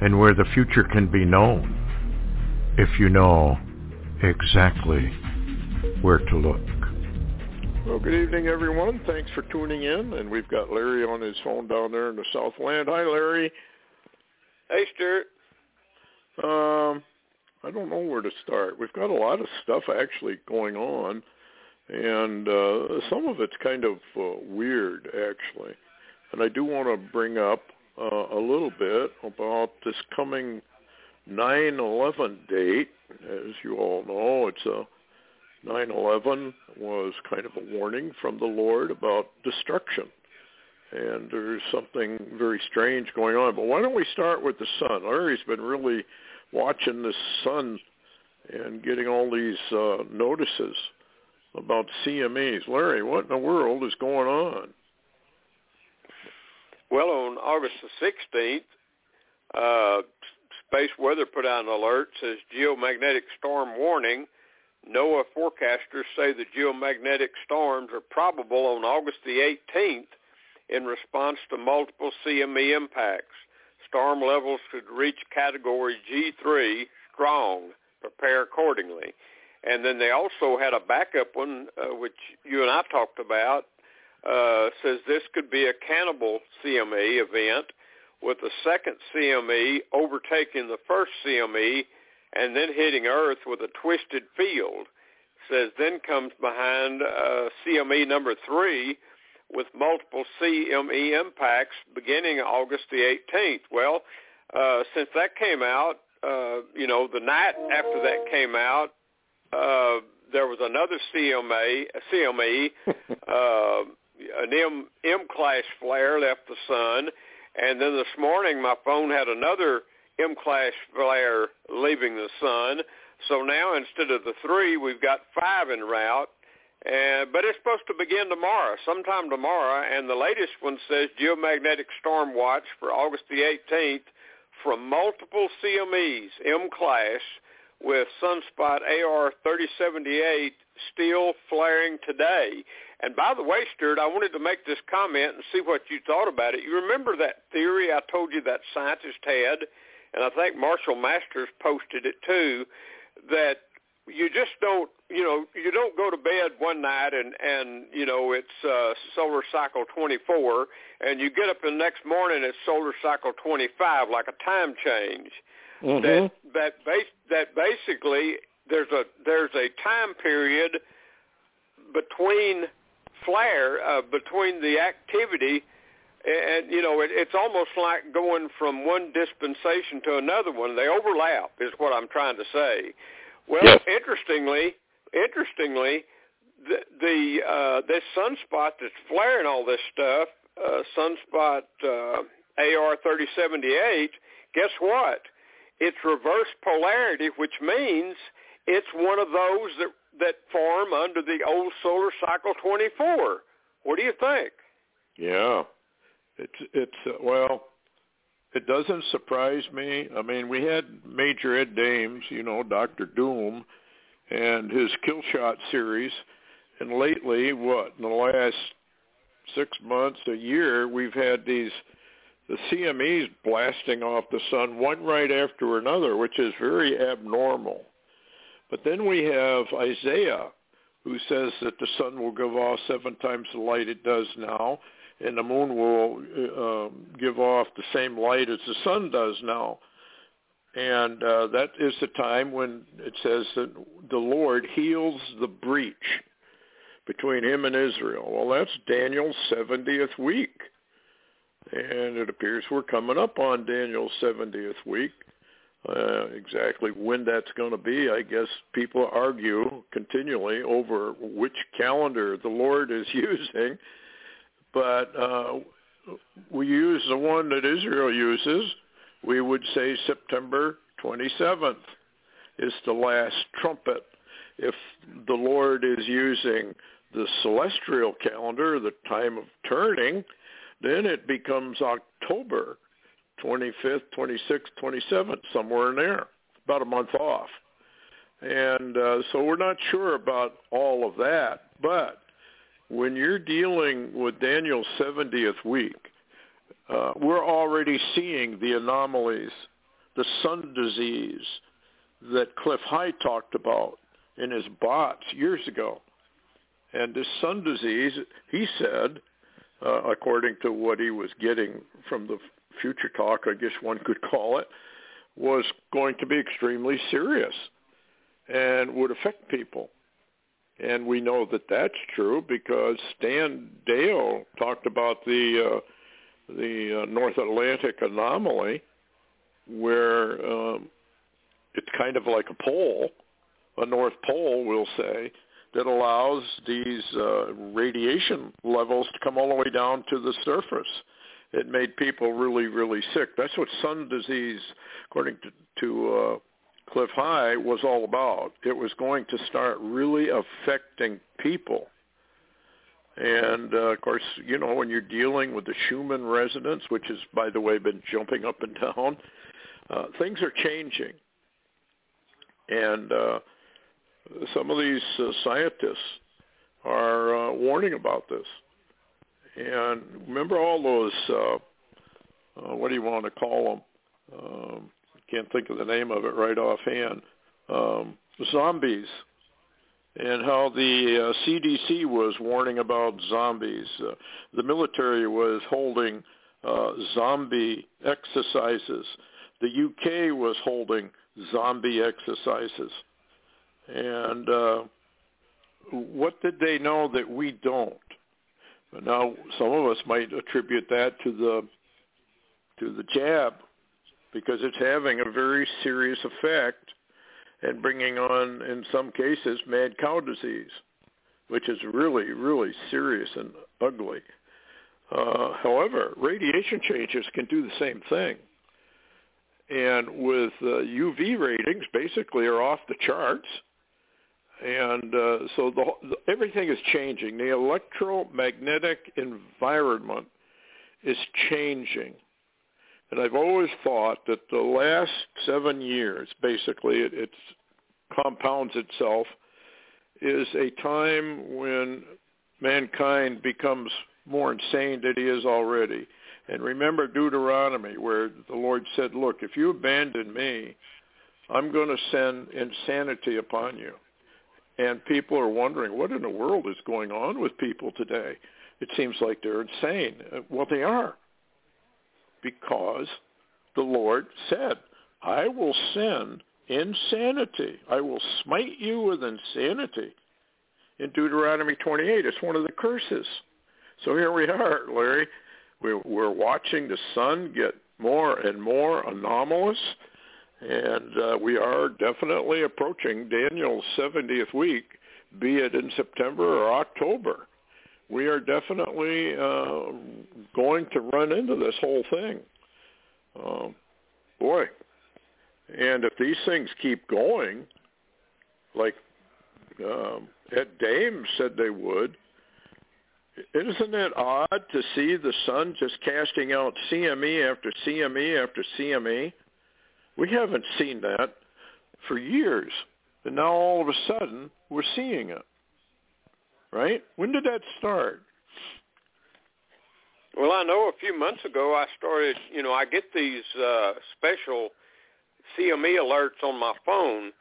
and where the future can be known if you know exactly where to look. Well, good evening, everyone. Thanks for tuning in. And we've got Larry on his phone down there in the Southland. Hi, Larry. Hey, Stewart. Um, I don't know where to start. We've got a lot of stuff actually going on, and uh, some of it's kind of uh, weird actually. And I do want to bring up uh, a little bit about this coming 9/11 date. As you all know, it's a 9/11 was kind of a warning from the Lord about destruction. And there's something very strange going on. But why don't we start with the sun? Larry's been really watching the sun and getting all these uh, notices about CMEs. Larry, what in the world is going on? Well, on August the 16th, uh, Space Weather put out an alert says geomagnetic storm warning. NOAA forecasters say the geomagnetic storms are probable on August the 18th in response to multiple CME impacts. Storm levels could reach category G3 strong. Prepare accordingly. And then they also had a backup one, uh, which you and I talked about, uh, says this could be a cannibal CME event with the second CME overtaking the first CME and then hitting Earth with a twisted field. Says then comes behind uh, CME number three, with multiple CME impacts beginning August the 18th. Well, uh, since that came out, uh, you know, the night after that came out, uh, there was another CMA, CME, uh, an M, M class flare left the sun, and then this morning my phone had another M class flare leaving the sun. So now instead of the three, we've got five en route, and, but it's supposed to begin tomorrow, sometime tomorrow, and the latest one says geomagnetic storm watch for August the 18th from multiple CMEs, M-class, with sunspot AR-3078 still flaring today. And by the way, Stuart, I wanted to make this comment and see what you thought about it. You remember that theory I told you that scientist had, and I think Marshall Masters posted it too, that you just don't you know you don't go to bed one night and and you know it's uh solar cycle 24 and you get up the next morning it's solar cycle 25 like a time change mm-hmm. that that base that basically there's a there's a time period between flare uh, between the activity and you know it, it's almost like going from one dispensation to another one they overlap is what i'm trying to say well, yes. interestingly, interestingly, the, the uh, this sunspot that's flaring all this stuff, uh, sunspot uh, AR3078, guess what? It's reverse polarity, which means it's one of those that that form under the old solar cycle 24. What do you think? Yeah, it's it's uh, well, it doesn't surprise me. I mean, we had major Ed Dames, you know, Doctor Doom, and his Kill Shot series, and lately, what in the last six months, a year, we've had these the CMEs blasting off the sun one right after another, which is very abnormal. But then we have Isaiah, who says that the sun will give off seven times the light it does now and the moon will uh, give off the same light as the sun does now. And uh, that is the time when it says that the Lord heals the breach between him and Israel. Well, that's Daniel's 70th week. And it appears we're coming up on Daniel's 70th week. Uh, exactly when that's going to be, I guess people argue continually over which calendar the Lord is using but uh, we use the one that Israel uses, we would say September 27th is the last trumpet. If the Lord is using the celestial calendar, the time of turning, then it becomes October 25th, 26th, 27th, somewhere in there, about a month off. And uh, so we're not sure about all of that. But when you're dealing with Daniel's 70th week, uh, we're already seeing the anomalies, the sun disease that Cliff High talked about in his bots years ago. And this sun disease, he said, uh, according to what he was getting from the future talk, I guess one could call it, was going to be extremely serious and would affect people. And we know that that's true because Stan Deyo talked about the uh, the uh, North Atlantic anomaly, where um, it's kind of like a pole, a North Pole, we'll say, that allows these uh, radiation levels to come all the way down to the surface. It made people really, really sick. That's what sun disease, according to, to uh, Cliff High, was all about. It was going to start really affecting people. And uh, of course, you know, when you're dealing with the Schumann resonance, which has, by the way, been jumping up and down, uh, things are changing. And uh, some of these uh, scientists are uh, warning about this. And remember all those, uh, uh, what do you want to call them? Um, can't think of the name of it right offhand. Um, zombies and how the uh, CDC was warning about zombies. Uh, the military was holding uh, zombie exercises. The UK was holding zombie exercises. And uh, what did they know that we don't? Now, some of us might attribute that to the to the jab because it's having a very serious effect and bringing on, in some cases, mad cow disease, which is really, really serious and ugly. Uh, however, radiation changes can do the same thing. And with uh, UV ratings, basically are off the charts and uh, so the, the, everything is changing. The electromagnetic environment is changing. And I've always thought that the last seven years, basically, it, it compounds itself, is a time when mankind becomes more insane than he is already. And remember Deuteronomy, where the Lord said, look, if you abandon me, I'm going to send insanity upon you. And people are wondering, what in the world is going on with people today? It seems like they're insane. Uh, well, they are. Because the Lord said, I will send insanity. I will smite you with insanity. In Deuteronomy 28, it's one of the curses. So here we are, Larry. We're, we're watching the sun get more and more anomalous and uh, we are definitely approaching Daniel's 70th week, be it in September or October. We are definitely uh, going to run into this whole thing. Uh, boy, and if these things keep going, like um, Ed Dame said they would, isn't it odd to see the sun just casting out CME after CME after CME? We haven't seen that for years. And now all of a sudden, we're seeing it. Right? When did that start? Well, I know a few months ago I started, you know, I get these uh, special CME alerts on my phone,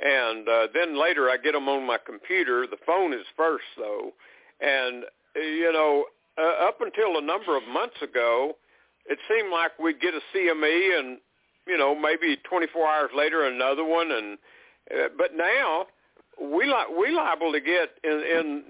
and uh, then later I get them on my computer. The phone is first, though. And, you know, uh, up until a number of months ago, it seemed like we'd get a CME and you know, maybe 24 hours later another one, and uh, but now we li- we liable to get in, in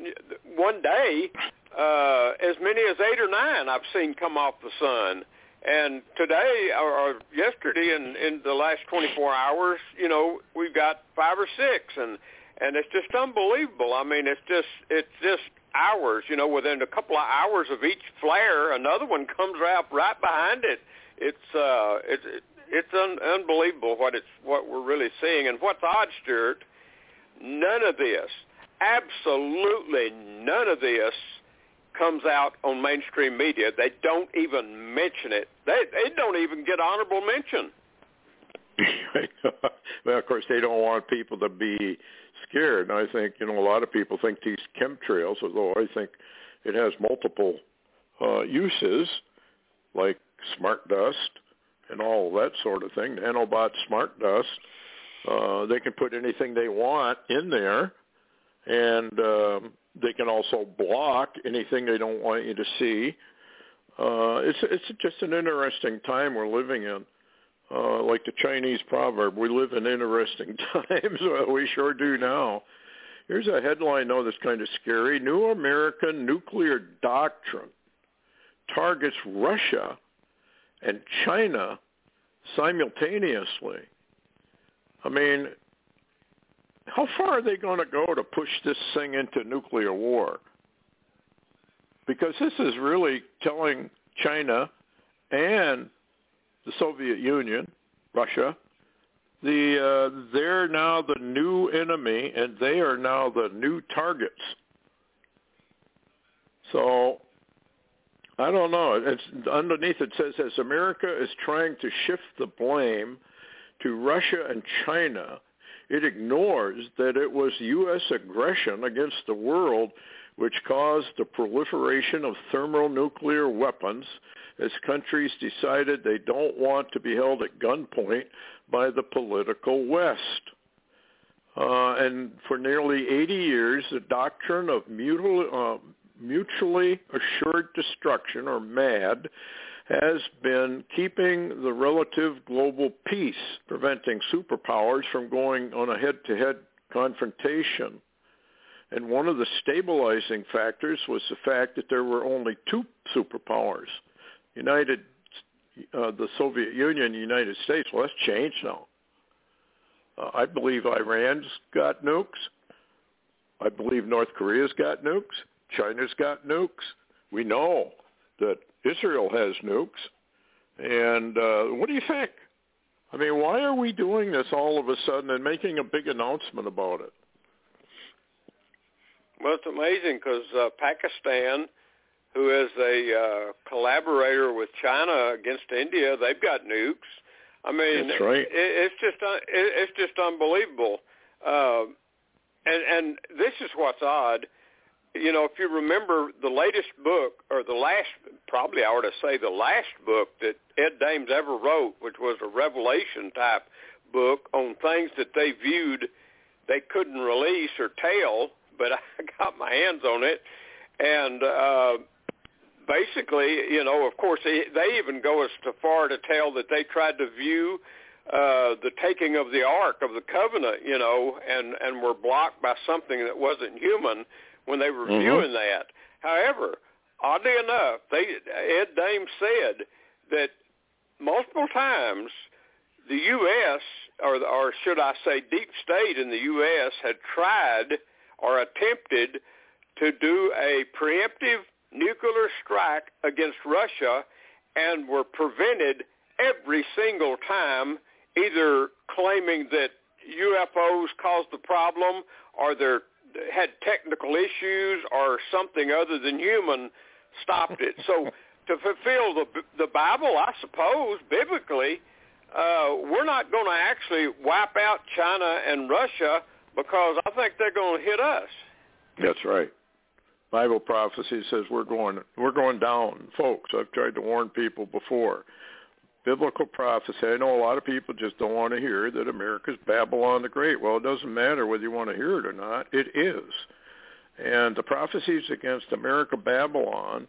one day uh, as many as eight or nine I've seen come off the sun. And today or, or yesterday in, in the last 24 hours, you know, we've got five or six, and and it's just unbelievable. I mean, it's just it's just hours. You know, within a couple of hours of each flare, another one comes out right behind it. It's uh, it's it's un- unbelievable what it's what we're really seeing. And what's odd, Stewart, none of this, absolutely none of this comes out on mainstream media. They don't even mention it. They they don't even get honorable mention. well, of course, they don't want people to be scared. And I think you know a lot of people think these chemtrails, although I think it has multiple uh, uses, like smart dust and all that sort of thing. Nanobot smart dust. Uh, they can put anything they want in there, and um, they can also block anything they don't want you to see. Uh, it's it's just an interesting time we're living in. Uh, like the Chinese proverb, we live in interesting times. well, we sure do now. Here's a headline, though, that's kind of scary. New American nuclear doctrine targets Russia and China simultaneously. I mean, how far are they going to go to push this thing into nuclear war? Because this is really telling China and the Soviet Union, Russia, the uh, they're now the new enemy and they are now the new targets. So I don't know. It's underneath it says as America is trying to shift the blame to Russia and China, it ignores that it was U.S. aggression against the world which caused the proliferation of thermonuclear weapons as countries decided they don't want to be held at gunpoint by the political West. Uh, and for nearly 80 years, the doctrine of mutual, uh, mutually assured destruction, or MAD, has been keeping the relative global peace, preventing superpowers from going on a head-to-head confrontation. And one of the stabilizing factors was the fact that there were only two superpowers, United, uh, the Soviet Union, the United States. Well, that's changed now. Uh, I believe Iran's got nukes. I believe North Korea's got nukes. China's got nukes. We know that Israel has nukes. And uh, what do you think? I mean, why are we doing this all of a sudden and making a big announcement about it? Well, it's amazing because uh, Pakistan, who is a uh, collaborator with China against India, they've got nukes. I mean, That's right. it, it's just uh, it, it's just unbelievable. Uh, and and this is what's odd you know, if you remember the latest book, or the last, probably I ought to say the last book that Ed Dames ever wrote, which was a revelation type book on things that they viewed they couldn't release or tell, but I got my hands on it, and uh, basically, you know, of course, they, they even go as far to tell that they tried to view uh, the taking of the Ark of the Covenant, you know, and and were blocked by something that wasn't human when they were mm-hmm. viewing that. However, oddly enough, they Ed Dames said that multiple times the U.S. or or should I say deep state in the U.S. had tried or attempted to do a preemptive nuclear strike against Russia and were prevented every single time either claiming that UFOs caused the problem or they're had technical issues or something other than human stopped it. So to fulfill the the Bible, I suppose biblically, uh, we're not going to actually wipe out China and Russia because I think they're going to hit us. That's right. Bible prophecy says we're going we're going down, folks. I've tried to warn people before biblical prophecy. I know a lot of people just don't want to hear that America's Babylon the Great. Well, it doesn't matter whether you want to hear it or not. It is. And the prophecies against America Babylon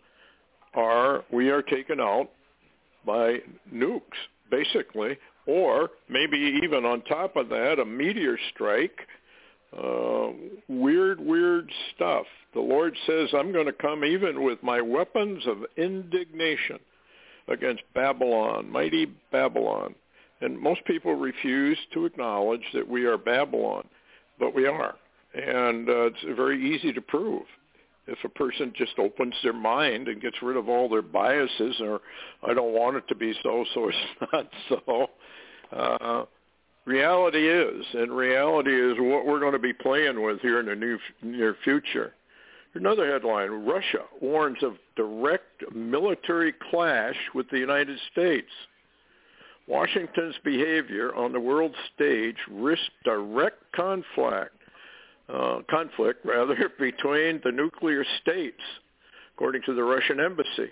are we are taken out by nukes, basically, or maybe even on top of that, a meteor strike. Uh, weird, weird stuff. The Lord says, I'm going to come even with my weapons of indignation against Babylon, mighty Babylon. And most people refuse to acknowledge that we are Babylon, but we are. And uh, it's very easy to prove. If a person just opens their mind and gets rid of all their biases or I don't want it to be so, so it's not so, Uh, reality is, and reality is what we're going to be playing with here in the new, near future. Another headline, Russia warns of direct military clash with the United States. Washington's behavior on the world stage risks direct conflict, uh, conflict rather, between the nuclear states, according to the Russian embassy.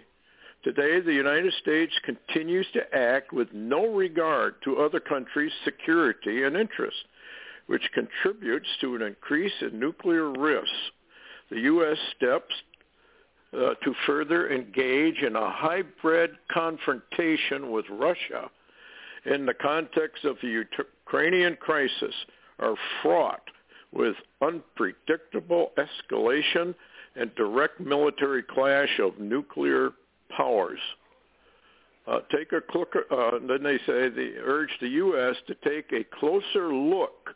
Today, the United States continues to act with no regard to other countries' security and interests, which contributes to an increase in nuclear risks. The U.S. steps uh, to further engage in a hybrid confrontation with Russia in the context of the Ukrainian crisis are fraught with unpredictable escalation and direct military clash of nuclear powers. Uh, take a look, uh, then they say they urge the U.S. to take a closer look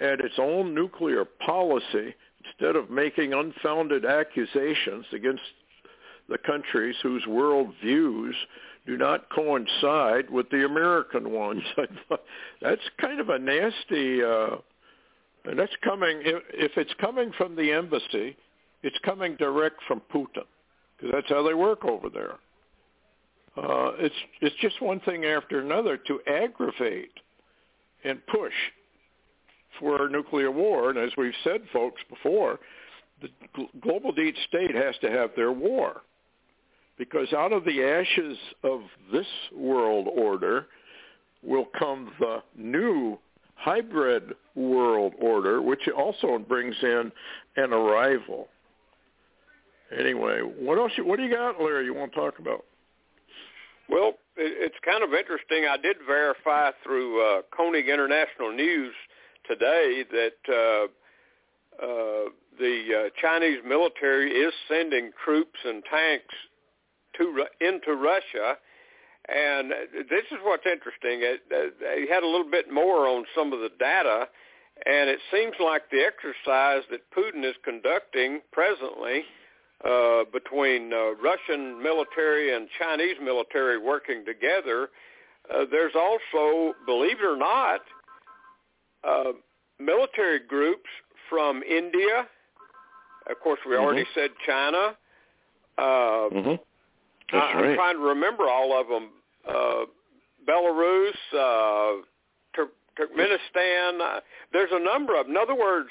at its own nuclear policy instead of making unfounded accusations against the countries whose world views do not coincide with the American ones. that's kind of a nasty, uh, and that's coming, if, if it's coming from the embassy, it's coming direct from Putin because that's how they work over there. Uh, it's it's just one thing after another to aggravate and push for nuclear war. And as we've said, folks, before, the global deep state has to have their war because out of the ashes of this world order will come the new hybrid world order, which also brings in an arrival. Anyway, what else? What do you got, Larry? You want to talk about? Well, it's kind of interesting. I did verify through uh, Koenig International News today that uh, uh, the uh, Chinese military is sending troops and tanks to into Russia. And this is what's interesting. They had a little bit more on some of the data, and it seems like the exercise that Putin is conducting presently uh, between uh, Russian military and Chinese military working together, uh, there's also, believe it or not, uh, military groups from India. Of course, we mm-hmm. already said China. Uh, mm-hmm. That's I, right. I'm trying to remember all of them. Uh, Belarus, uh, Tur- Turkmenistan. Uh, there's a number of. In other words,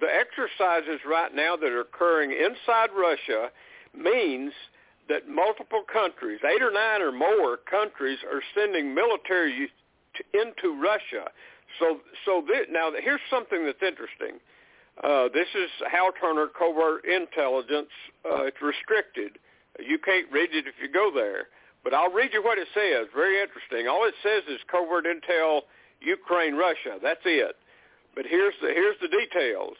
the exercises right now that are occurring inside Russia means that multiple countries, eight or nine or more countries, are sending military to, into Russia. So, so now here's something that's interesting. Uh, this is Hal Turner covert intelligence. Uh, it's restricted. You can't read it if you go there. But I'll read you what it says. Very interesting. All it says is covert intel Ukraine Russia. That's it. But here's the here's the details,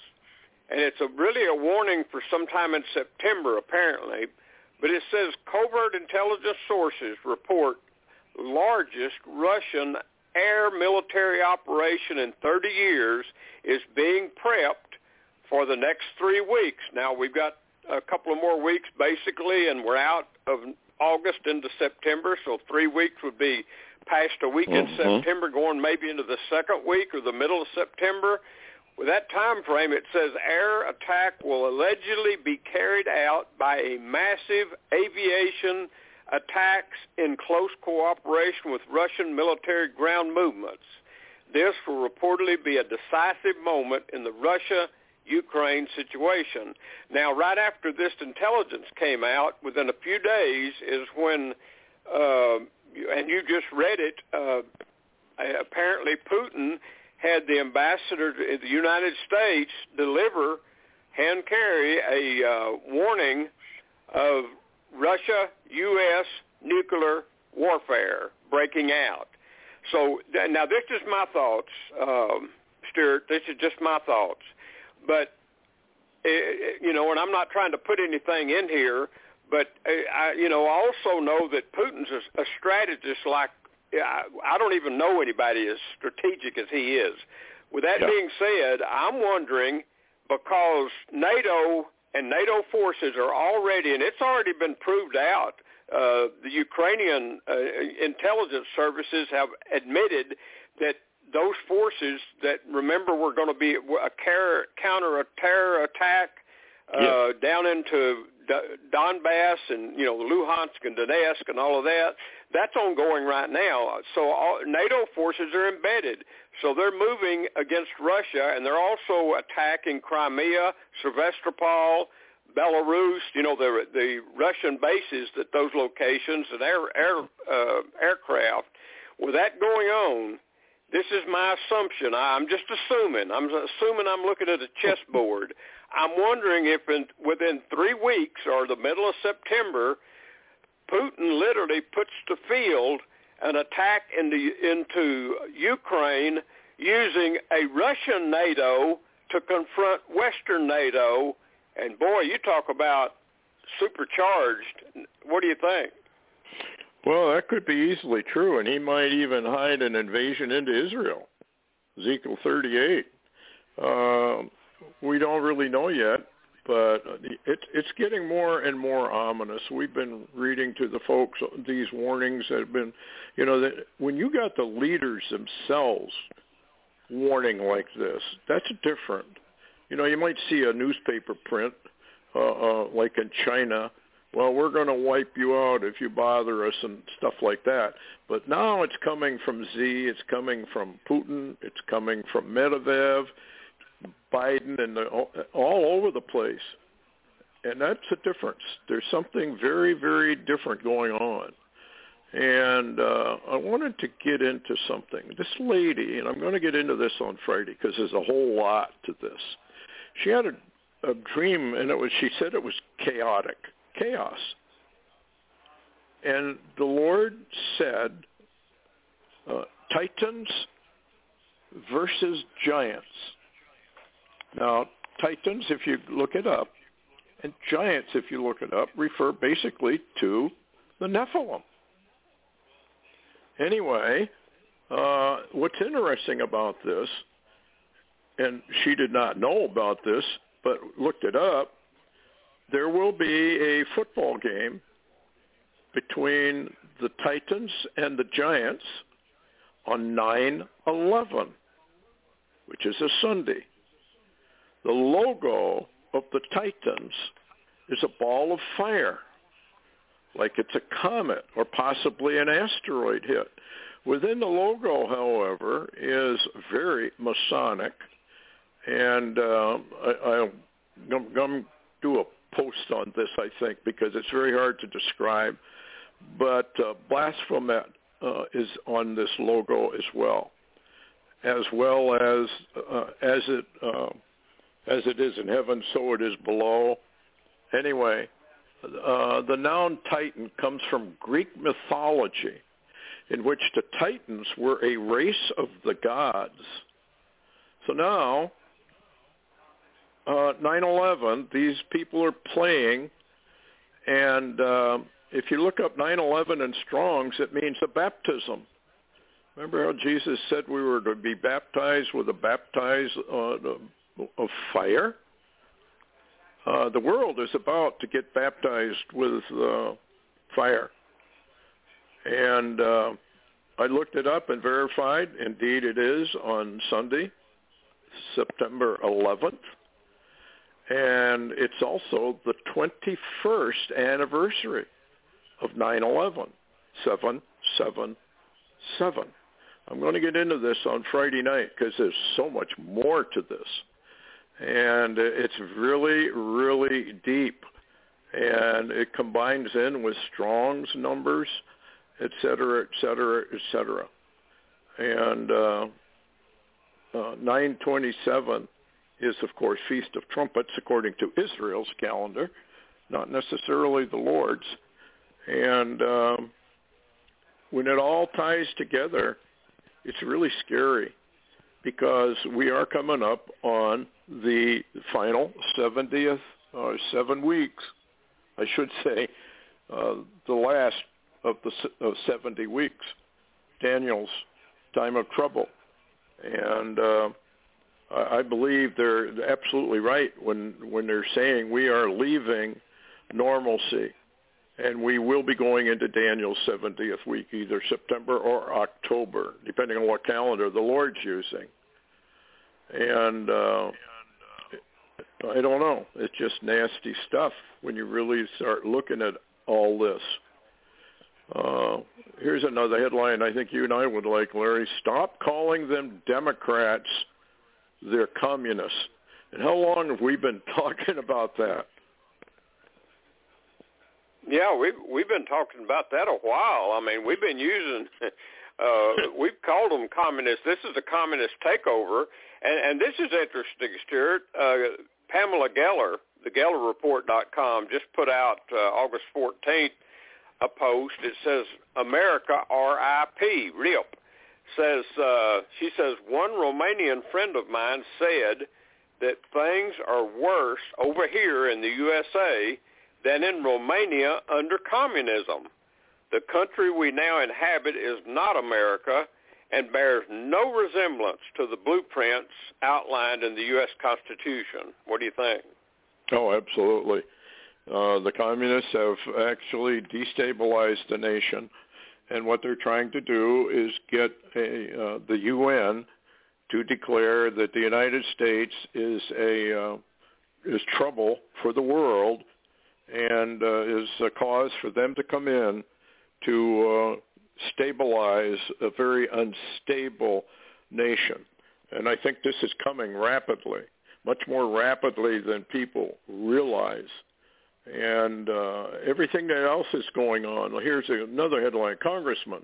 and it's a, really a warning for sometime in September apparently. But it says covert intelligence sources report largest Russian air military operation in 30 years is being prepped for the next three weeks. Now we've got a couple of more weeks basically, and we're out of August into September, so three weeks would be past a week mm-hmm. in September, going maybe into the second week or the middle of September. With that time frame, it says air attack will allegedly be carried out by a massive aviation attacks in close cooperation with Russian military ground movements. This will reportedly be a decisive moment in the Russia-Ukraine situation. Now, right after this intelligence came out, within a few days is when uh, and you just read it, uh, apparently Putin had the ambassador to the United States deliver, hand carry a uh, warning of Russia-U.S. nuclear warfare breaking out. So now this is my thoughts, um, Stewart. This is just my thoughts. But, eh, eh, you know, and I'm not trying to put anything in here, but uh, I, you know, I also know that Putin's a, a strategist like I, I don't even know anybody as strategic as he is. With that yeah. being said, I'm wondering because NATO and NATO forces are already, and it's already been proved out. Uh, the Ukrainian uh, intelligence services have admitted that those forces that remember were going to be a counter terror attack uh, yes. down into Donbass and you know Luhansk and Donetsk and all of that. That's ongoing right now. So all, NATO forces are embedded. So they're moving against Russia, and they're also attacking Crimea, Sevastopol, Belarus. You know the the Russian bases at those locations and air air uh, aircraft. With that going on, this is my assumption. I'm just assuming. I'm assuming I'm looking at a chessboard. I'm wondering if in, within three weeks or the middle of September, Putin literally puts to field an attack into, into Ukraine using a Russian NATO to confront Western NATO. And boy, you talk about supercharged. What do you think? Well, that could be easily true, and he might even hide an invasion into Israel. Ezekiel 38. Uh, we don't really know yet, but it's it's getting more and more ominous. We've been reading to the folks these warnings that have been, you know, that when you got the leaders themselves warning like this, that's different. You know, you might see a newspaper print uh, uh, like in China. Well, we're going to wipe you out if you bother us and stuff like that. But now it's coming from Z, it's coming from Putin, it's coming from Medvedev, Biden and the, all over the place. And that's a difference. There's something very, very different going on. And uh, I wanted to get into something. This lady, and I'm going to get into this on Friday because there's a whole lot to this. She had a, a dream, and it was. She said it was chaotic, chaos. And the Lord said, uh, Titans versus giants. Now, titans, if you look it up, and giants, if you look it up, refer basically to the Nephilim. Anyway, uh, what's interesting about this, and she did not know about this, but looked it up, there will be a football game between the Titans and the Giants on 9-11, which is a Sunday. The logo of the Titans is a ball of fire, like it's a comet or possibly an asteroid hit. Within the logo, however, is very Masonic, and uh, I, to do a post on this, I think, because it's very hard to describe. But uh, Baphomet uh, is on this logo as well, as well as uh, as it uh, as it is in heaven, so it is below. Anyway, uh, the noun Titan comes from Greek mythology, in which the Titans were a race of the gods. So now, uh, 9/11, these people are playing, and uh, if you look up 9/11 in Strong's, it means a baptism. Remember how Jesus said we were to be baptized with a baptized uh, of fire. Uh, the world is about to get baptized with uh, fire. And uh, I looked it up and verified. Indeed, it is on Sunday, September 11th. And it's also the 21st anniversary of 9-11, 777. I'm going to get into this on Friday night because there's so much more to this and it's really, really deep. And it combines in with Strong's numbers, et cetera, et cetera, et cetera. And uh, uh, 927 is, of course, Feast of Trumpets according to Israel's calendar, not necessarily the Lord's. And um, when it all ties together, it's really scary because we are coming up on the final 70th, or seven weeks, I should say, uh, the last of the of 70 weeks, Daniel's time of trouble. And uh, I believe they're absolutely right when, when they're saying we are leaving normalcy and we will be going into Daniel's 70th week, either September or October, depending on what calendar the Lord's using. And uh, I don't know. It's just nasty stuff when you really start looking at all this. Uh, here's another headline I think you and I would like, Larry. Stop calling them Democrats. They're communists. And how long have we been talking about that? Yeah, we've we've been talking about that a while. I mean, we've been using, uh, we've called them communists. This is a communist takeover, and and this is interesting, Stewart. Uh, Pamela Geller, the GellerReport.com, just put out uh, August 14th a post. It says America R.I.P. RIP. Says uh, she says one Romanian friend of mine said that things are worse over here in the USA than in Romania under communism. The country we now inhabit is not America and bears no resemblance to the blueprints outlined in the U.S. Constitution. What do you think? Oh, absolutely. Uh, the communists have actually destabilized the nation, and what they're trying to do is get a, uh, the UN to declare that the United States is a uh, is trouble for the world and uh, is a cause for them to come in to uh, stabilize a very unstable nation. And I think this is coming rapidly, much more rapidly than people realize. And uh, everything else is going on. Well, here's another headline. Congressman,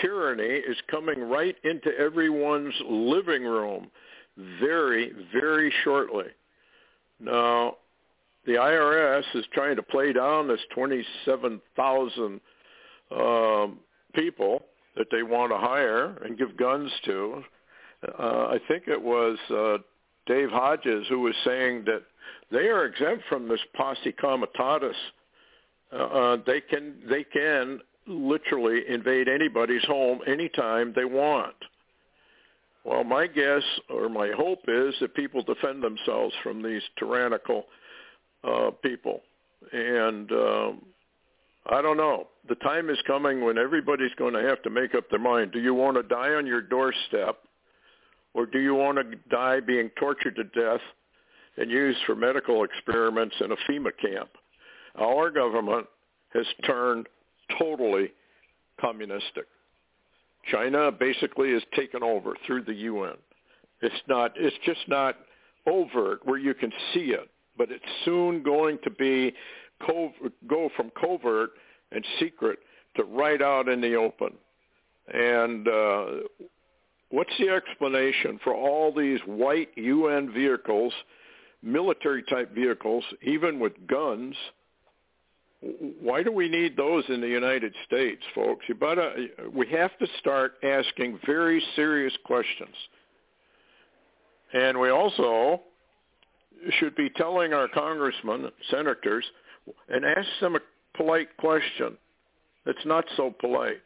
tyranny is coming right into everyone's living room very, very shortly. Now, the IRS is trying to play down this 27,000 um, people that they want to hire and give guns to. Uh, I think it was uh, Dave Hodges who was saying that they are exempt from this posse comitatus. Uh, uh, they can they can literally invade anybody's home anytime they want. Well, my guess or my hope is that people defend themselves from these tyrannical uh, people, and um, I don't know. The time is coming when everybody's going to have to make up their mind. Do you want to die on your doorstep, or do you want to die being tortured to death and used for medical experiments in a FEMA camp? Our government has turned totally communistic. China basically is taken over through the UN. It's not. It's just not overt where you can see it, but it's soon going to be covert, go from covert and secret to right out in the open. And uh, what's the explanation for all these white UN vehicles, military type vehicles, even with guns? Why do we need those in the United States, folks? You better, we have to start asking very serious questions. And we also should be telling our congressmen, senators, and ask them a polite question that's not so polite.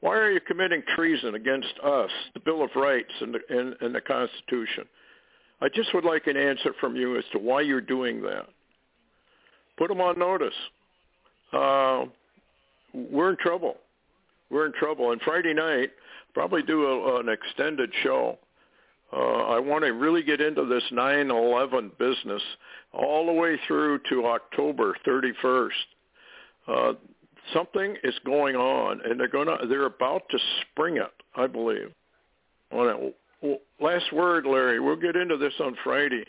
Why are you committing treason against us, the Bill of Rights and the, and, and the Constitution? I just would like an answer from you as to why you're doing that. Put them on notice. Uh, we're in trouble. We're in trouble. And Friday night, probably do a, an extended show uh, I want to really get into this 9/11 business all the way through to October 31st. Uh, something is going on, and they're going to they're about to spring it. I believe. Well, last word, Larry. We'll get into this on Friday.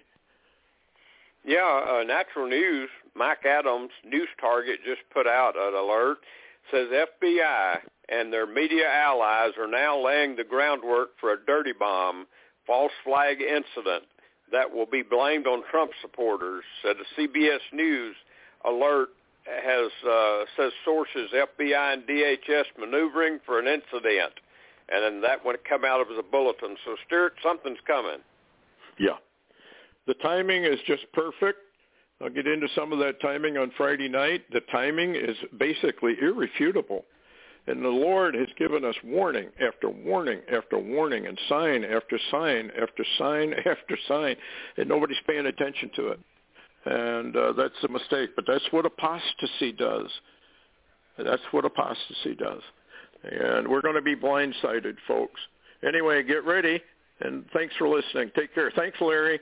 Yeah, uh, Natural News. Mike Adams, News Target, just put out an alert. Says FBI and their media allies are now laying the groundwork for a dirty bomb false flag incident that will be blamed on Trump supporters. Said a CBS News alert has uh, says sources FBI and DHS maneuvering for an incident, and then that would come out of the bulletin. So Stewart, something's coming. Yeah, the timing is just perfect. I'll get into some of that timing on Friday night. The timing is basically irrefutable. And the Lord has given us warning after warning after warning and sign after sign after sign after sign, and nobody's paying attention to it. And uh, that's a mistake. But that's what apostasy does. That's what apostasy does. And we're going to be blindsided, folks. Anyway, get ready. And thanks for listening. Take care. Thanks, Larry.